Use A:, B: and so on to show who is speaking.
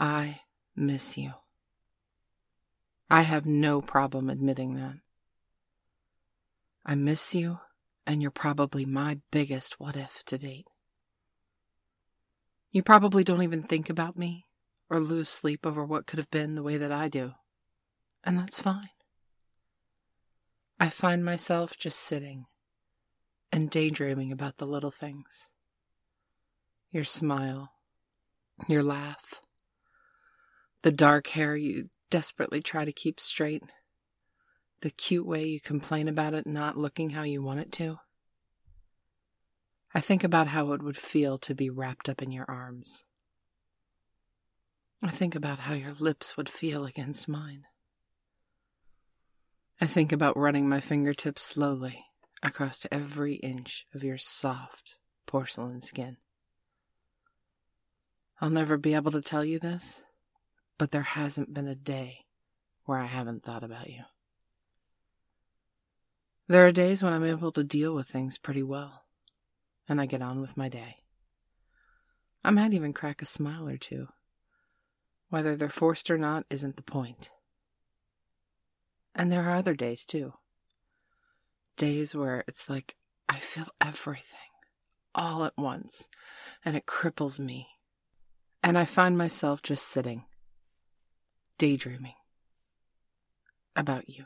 A: I miss you. I have no problem admitting that. I miss you, and you're probably my biggest what if to date. You probably don't even think about me or lose sleep over what could have been the way that I do, and that's fine. I find myself just sitting and daydreaming about the little things your smile, your laugh, the dark hair you desperately try to keep straight, the cute way you complain about it not looking how you want it to. I think about how it would feel to be wrapped up in your arms. I think about how your lips would feel against mine. I think about running my fingertips slowly across every inch of your soft porcelain skin. I'll never be able to tell you this, but there hasn't been a day where I haven't thought about you. There are days when I'm able to deal with things pretty well, and I get on with my day. I might even crack a smile or two. Whether they're forced or not isn't the point. And there are other days too. Days where it's like I feel everything all at once, and it cripples me. And I find myself just sitting daydreaming about you.